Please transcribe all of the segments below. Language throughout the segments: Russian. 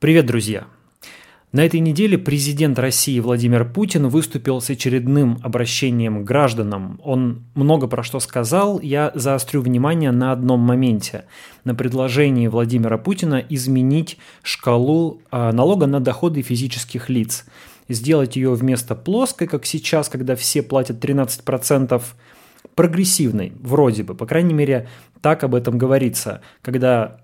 Привет, друзья! На этой неделе президент России Владимир Путин выступил с очередным обращением к гражданам. Он много про что сказал, я заострю внимание на одном моменте. На предложении Владимира Путина изменить шкалу а, налога на доходы физических лиц. Сделать ее вместо плоской, как сейчас, когда все платят 13%, прогрессивной, вроде бы, по крайней мере, так об этом говорится, когда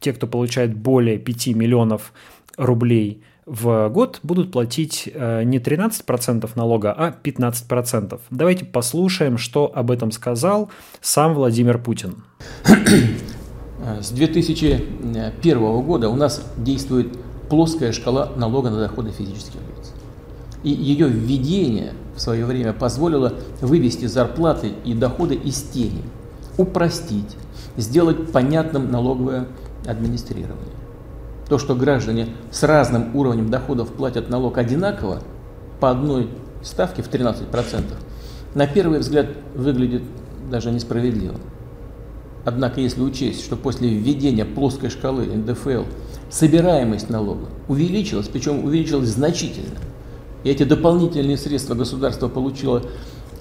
те, кто получает более 5 миллионов рублей в год будут платить э, не 13% налога, а 15%. Давайте послушаем, что об этом сказал сам Владимир Путин. С 2001 года у нас действует плоская шкала налога на доходы физических лиц. И ее введение в свое время позволило вывести зарплаты и доходы из тени, упростить, сделать понятным налоговое администрирование. То, что граждане с разным уровнем доходов платят налог одинаково, по одной ставке в 13%, на первый взгляд выглядит даже несправедливо. Однако, если учесть, что после введения плоской шкалы НДФЛ собираемость налога увеличилась, причем увеличилась значительно, и эти дополнительные средства государство получило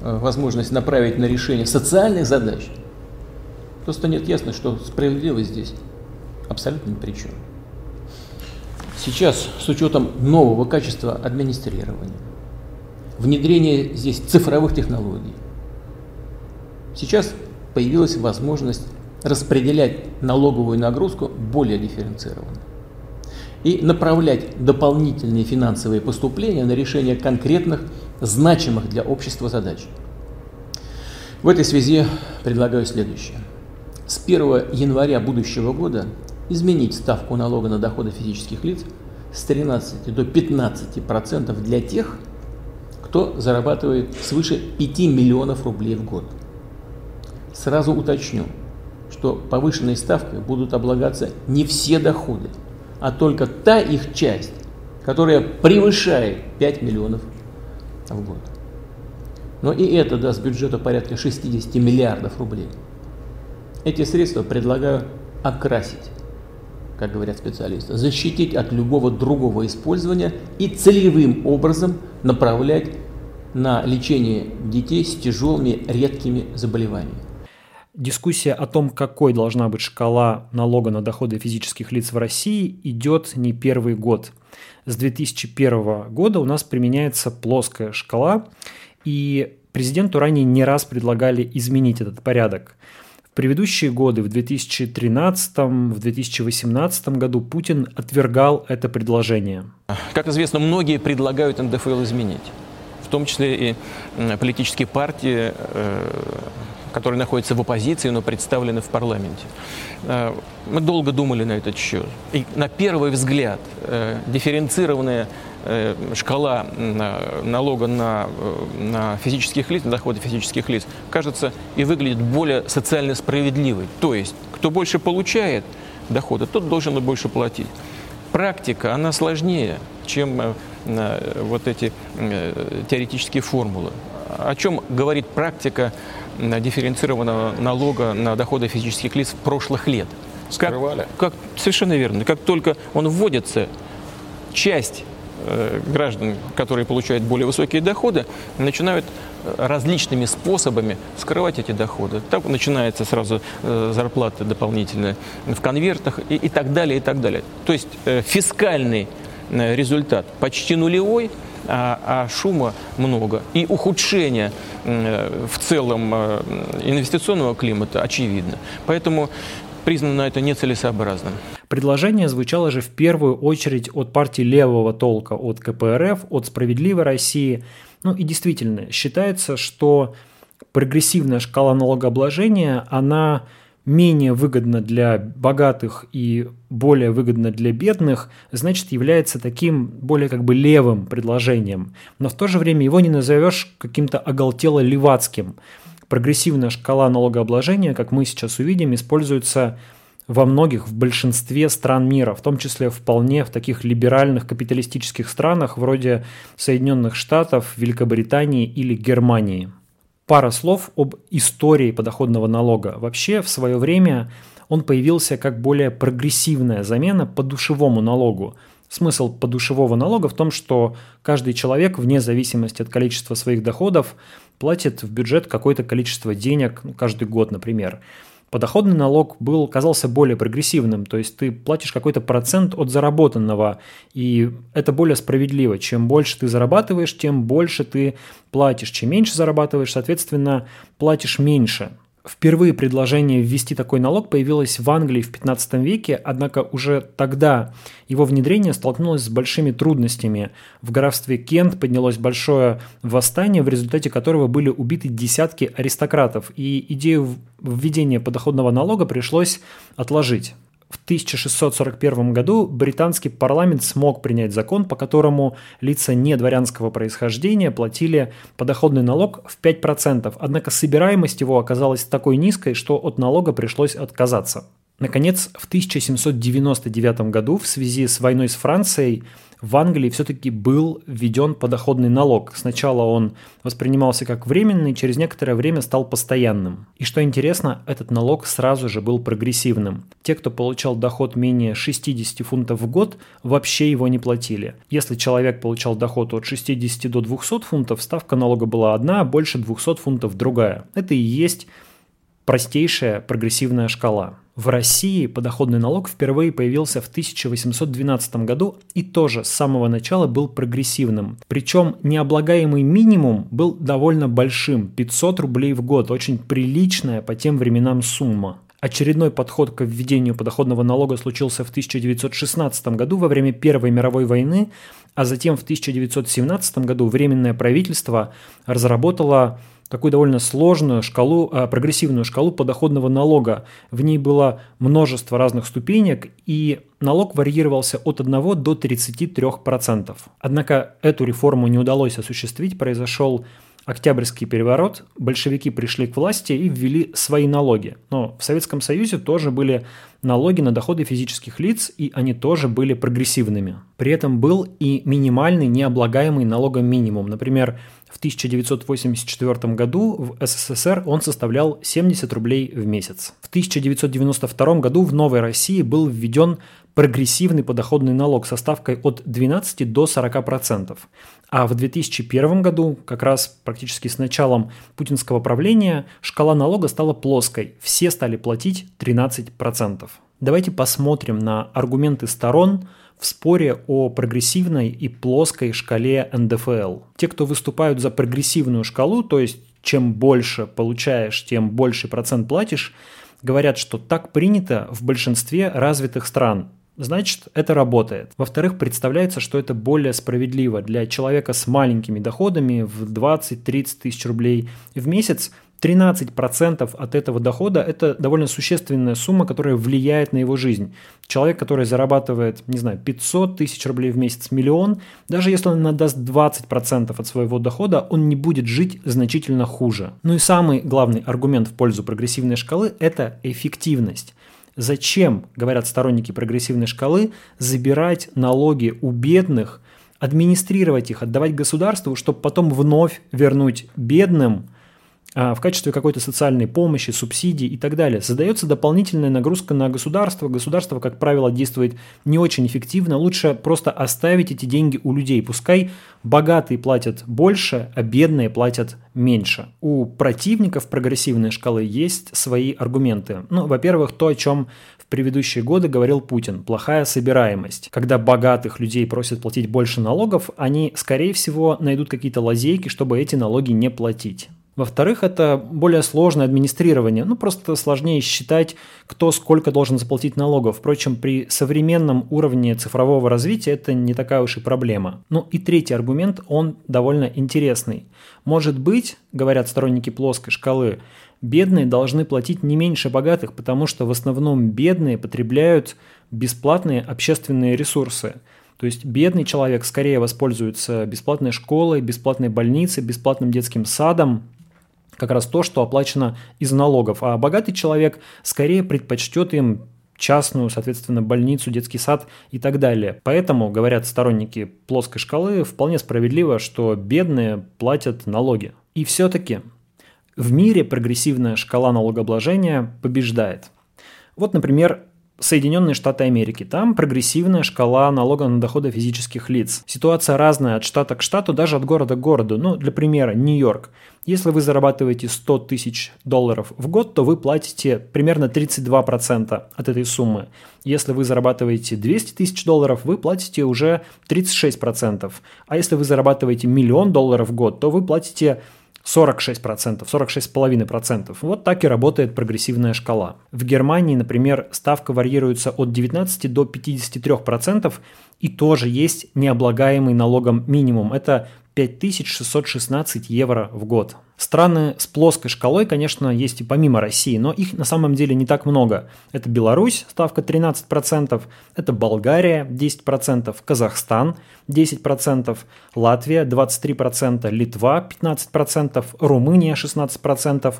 э, возможность направить на решение социальных задач, то станет ясно, что справедливость здесь абсолютно ни при чем. Сейчас, с учетом нового качества администрирования, внедрения здесь цифровых технологий, сейчас появилась возможность распределять налоговую нагрузку более дифференцированно и направлять дополнительные финансовые поступления на решение конкретных, значимых для общества задач. В этой связи предлагаю следующее. С 1 января будущего года изменить ставку налога на доходы физических лиц с 13 до 15 процентов для тех, кто зарабатывает свыше 5 миллионов рублей в год. Сразу уточню, что повышенной ставкой будут облагаться не все доходы, а только та их часть, которая превышает 5 миллионов в год. Но и это даст бюджету порядка 60 миллиардов рублей. Эти средства предлагаю окрасить как говорят специалисты, защитить от любого другого использования и целевым образом направлять на лечение детей с тяжелыми редкими заболеваниями. Дискуссия о том, какой должна быть шкала налога на доходы физических лиц в России, идет не первый год. С 2001 года у нас применяется плоская шкала, и президенту ранее не раз предлагали изменить этот порядок предыдущие годы, в 2013, в 2018 году, Путин отвергал это предложение. Как известно, многие предлагают НДФЛ изменить, в том числе и политические партии, э, которые находятся в оппозиции, но представлены в парламенте. Э, мы долго думали на этот счет. И на первый взгляд э, дифференцированная Э, шкала налога на, на физических лиц, на доходы физических лиц, кажется и выглядит более социально справедливой. То есть, кто больше получает доходы, тот должен и больше платить. Практика, она сложнее, чем вот эти теоретические формулы. О чем говорит практика дифференцированного налога на доходы физических лиц в прошлых лет? Как, как, совершенно верно. Как только он вводится, часть Э, граждан, которые получают более высокие доходы, начинают э, различными способами скрывать эти доходы. Так начинается сразу э, зарплата дополнительная в конвертах и, и так далее, и так далее. То есть фискальный результат почти нулевой, а, а шума много. И ухудшение в целом инвестиционного климата очевидно. Поэтому признано это нецелесообразным. Предложение звучало же в первую очередь от партии левого толка, от КПРФ, от «Справедливой России». Ну и действительно, считается, что прогрессивная шкала налогообложения, она менее выгодна для богатых и более выгодна для бедных, значит, является таким более как бы левым предложением. Но в то же время его не назовешь каким-то оголтело-левацким. Прогрессивная шкала налогообложения, как мы сейчас увидим, используется во многих, в большинстве стран мира, в том числе вполне в таких либеральных капиталистических странах вроде Соединенных Штатов, Великобритании или Германии. Пара слов об истории подоходного налога. Вообще, в свое время он появился как более прогрессивная замена подушевому налогу. Смысл подушевого налога в том, что каждый человек, вне зависимости от количества своих доходов, платит в бюджет какое-то количество денег ну, каждый год, например. Подоходный налог был, казался более прогрессивным, то есть ты платишь какой-то процент от заработанного, и это более справедливо. Чем больше ты зарабатываешь, тем больше ты платишь. Чем меньше зарабатываешь, соответственно, платишь меньше. Впервые предложение ввести такой налог появилось в Англии в 15 веке, однако уже тогда его внедрение столкнулось с большими трудностями. В графстве Кент поднялось большое восстание, в результате которого были убиты десятки аристократов, и идею введения подоходного налога пришлось отложить. В 1641 году британский парламент смог принять закон, по которому лица не дворянского происхождения платили подоходный налог в 5%, однако собираемость его оказалась такой низкой, что от налога пришлось отказаться. Наконец, в 1799 году в связи с войной с Францией в Англии все-таки был введен подоходный налог. Сначала он воспринимался как временный, через некоторое время стал постоянным. И что интересно, этот налог сразу же был прогрессивным. Те, кто получал доход менее 60 фунтов в год, вообще его не платили. Если человек получал доход от 60 до 200 фунтов, ставка налога была одна, а больше 200 фунтов другая. Это и есть простейшая прогрессивная шкала. В России подоходный налог впервые появился в 1812 году и тоже с самого начала был прогрессивным. Причем необлагаемый минимум был довольно большим – 500 рублей в год, очень приличная по тем временам сумма. Очередной подход к введению подоходного налога случился в 1916 году во время Первой мировой войны, а затем в 1917 году Временное правительство разработало такую довольно сложную шкалу, а, прогрессивную шкалу подоходного налога. В ней было множество разных ступенек, и налог варьировался от 1 до 33%. Однако эту реформу не удалось осуществить, произошел Октябрьский переворот, большевики пришли к власти и ввели свои налоги. Но в Советском Союзе тоже были налоги на доходы физических лиц, и они тоже были прогрессивными. При этом был и минимальный необлагаемый налогом минимум. Например, в 1984 году в СССР он составлял 70 рублей в месяц. В 1992 году в Новой России был введен прогрессивный подоходный налог со ставкой от 12 до 40%. А в 2001 году, как раз практически с началом путинского правления, шкала налога стала плоской. Все стали платить 13%. Давайте посмотрим на аргументы сторон, в споре о прогрессивной и плоской шкале НДФЛ. Те, кто выступают за прогрессивную шкалу, то есть чем больше получаешь, тем больше процент платишь, говорят, что так принято в большинстве развитых стран. Значит, это работает. Во-вторых, представляется, что это более справедливо для человека с маленькими доходами в 20-30 тысяч рублей в месяц – 13% от этого дохода – это довольно существенная сумма, которая влияет на его жизнь. Человек, который зарабатывает, не знаю, 500 тысяч рублей в месяц, миллион, даже если он надаст 20% от своего дохода, он не будет жить значительно хуже. Ну и самый главный аргумент в пользу прогрессивной шкалы – это эффективность. Зачем, говорят сторонники прогрессивной шкалы, забирать налоги у бедных, администрировать их, отдавать государству, чтобы потом вновь вернуть бедным – в качестве какой-то социальной помощи, субсидий и так далее. Создается дополнительная нагрузка на государство. Государство, как правило, действует не очень эффективно. Лучше просто оставить эти деньги у людей. Пускай богатые платят больше, а бедные платят меньше. У противников прогрессивной шкалы есть свои аргументы. Ну, во-первых, то, о чем в предыдущие годы говорил Путин – плохая собираемость. Когда богатых людей просят платить больше налогов, они, скорее всего, найдут какие-то лазейки, чтобы эти налоги не платить. Во-вторых, это более сложное администрирование. Ну, просто сложнее считать, кто сколько должен заплатить налогов. Впрочем, при современном уровне цифрового развития это не такая уж и проблема. Ну и третий аргумент, он довольно интересный. Может быть, говорят сторонники плоской шкалы, бедные должны платить не меньше богатых, потому что в основном бедные потребляют бесплатные общественные ресурсы. То есть бедный человек скорее воспользуется бесплатной школой, бесплатной больницей, бесплатным детским садом, как раз то, что оплачено из налогов. А богатый человек скорее предпочтет им частную, соответственно, больницу, детский сад и так далее. Поэтому, говорят сторонники плоской шкалы, вполне справедливо, что бедные платят налоги. И все-таки в мире прогрессивная шкала налогообложения побеждает. Вот, например, Соединенные Штаты Америки. Там прогрессивная шкала налога на доходы физических лиц. Ситуация разная от штата к штату, даже от города к городу. Ну, для примера, Нью-Йорк. Если вы зарабатываете 100 тысяч долларов в год, то вы платите примерно 32% от этой суммы. Если вы зарабатываете 200 тысяч долларов, вы платите уже 36%. А если вы зарабатываете миллион долларов в год, то вы платите 46%, 46,5%. Вот так и работает прогрессивная шкала. В Германии, например, ставка варьируется от 19 до 53%, и тоже есть необлагаемый налогом минимум. Это 5616 евро в год. Страны с плоской шкалой, конечно, есть и помимо России, но их на самом деле не так много. Это Беларусь, ставка 13%, это Болгария 10%, Казахстан 10%, Латвия 23%, Литва 15%, Румыния 16%,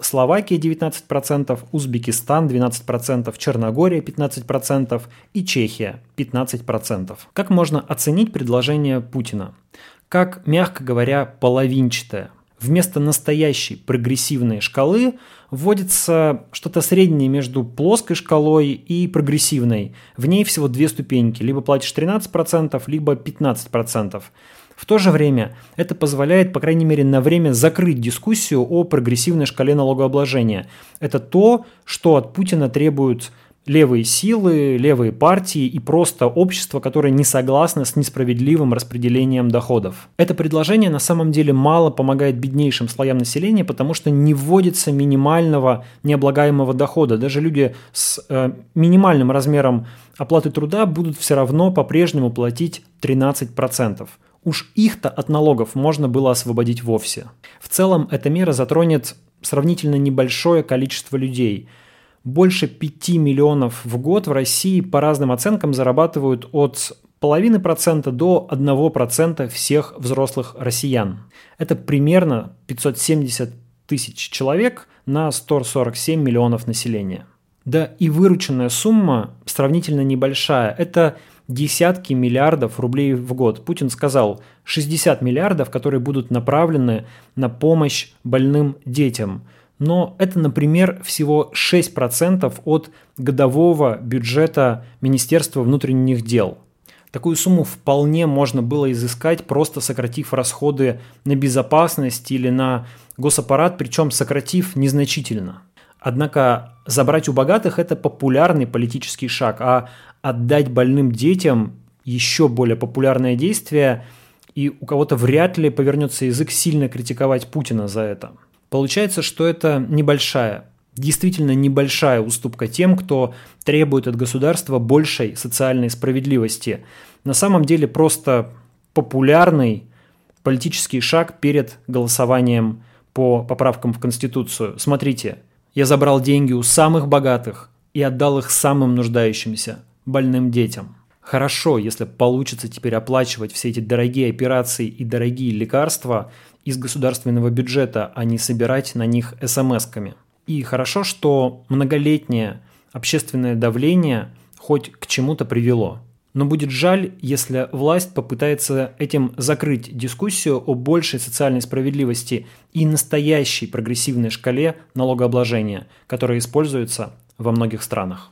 Словакия 19%, Узбекистан 12%, Черногория 15% и Чехия 15%. Как можно оценить предложение Путина? Как, мягко говоря, половинчатая. Вместо настоящей прогрессивной шкалы вводится что-то среднее между плоской шкалой и прогрессивной. В ней всего две ступеньки. Либо платишь 13%, либо 15%. В то же время это позволяет, по крайней мере, на время закрыть дискуссию о прогрессивной шкале налогообложения. Это то, что от Путина требуют левые силы, левые партии и просто общество, которое не согласно с несправедливым распределением доходов. Это предложение на самом деле мало помогает беднейшим слоям населения, потому что не вводится минимального необлагаемого дохода. Даже люди с э, минимальным размером оплаты труда будут все равно по-прежнему платить 13%. Уж их-то от налогов можно было освободить вовсе. В целом эта мера затронет сравнительно небольшое количество людей – больше 5 миллионов в год в России по разным оценкам зарабатывают от половины процента до 1% всех взрослых россиян. Это примерно 570 тысяч человек на 147 миллионов населения. Да и вырученная сумма сравнительно небольшая. Это десятки миллиардов рублей в год. Путин сказал 60 миллиардов, которые будут направлены на помощь больным детям – но это, например, всего 6% от годового бюджета Министерства внутренних дел. Такую сумму вполне можно было изыскать, просто сократив расходы на безопасность или на госаппарат, причем сократив незначительно. Однако забрать у богатых – это популярный политический шаг, а отдать больным детям – еще более популярное действие, и у кого-то вряд ли повернется язык сильно критиковать Путина за это – Получается, что это небольшая, действительно небольшая уступка тем, кто требует от государства большей социальной справедливости. На самом деле просто популярный политический шаг перед голосованием по поправкам в Конституцию. Смотрите, я забрал деньги у самых богатых и отдал их самым нуждающимся, больным детям. Хорошо, если получится теперь оплачивать все эти дорогие операции и дорогие лекарства из государственного бюджета, а не собирать на них смс-ками. И хорошо, что многолетнее общественное давление хоть к чему-то привело. Но будет жаль, если власть попытается этим закрыть дискуссию о большей социальной справедливости и настоящей прогрессивной шкале налогообложения, которая используется во многих странах.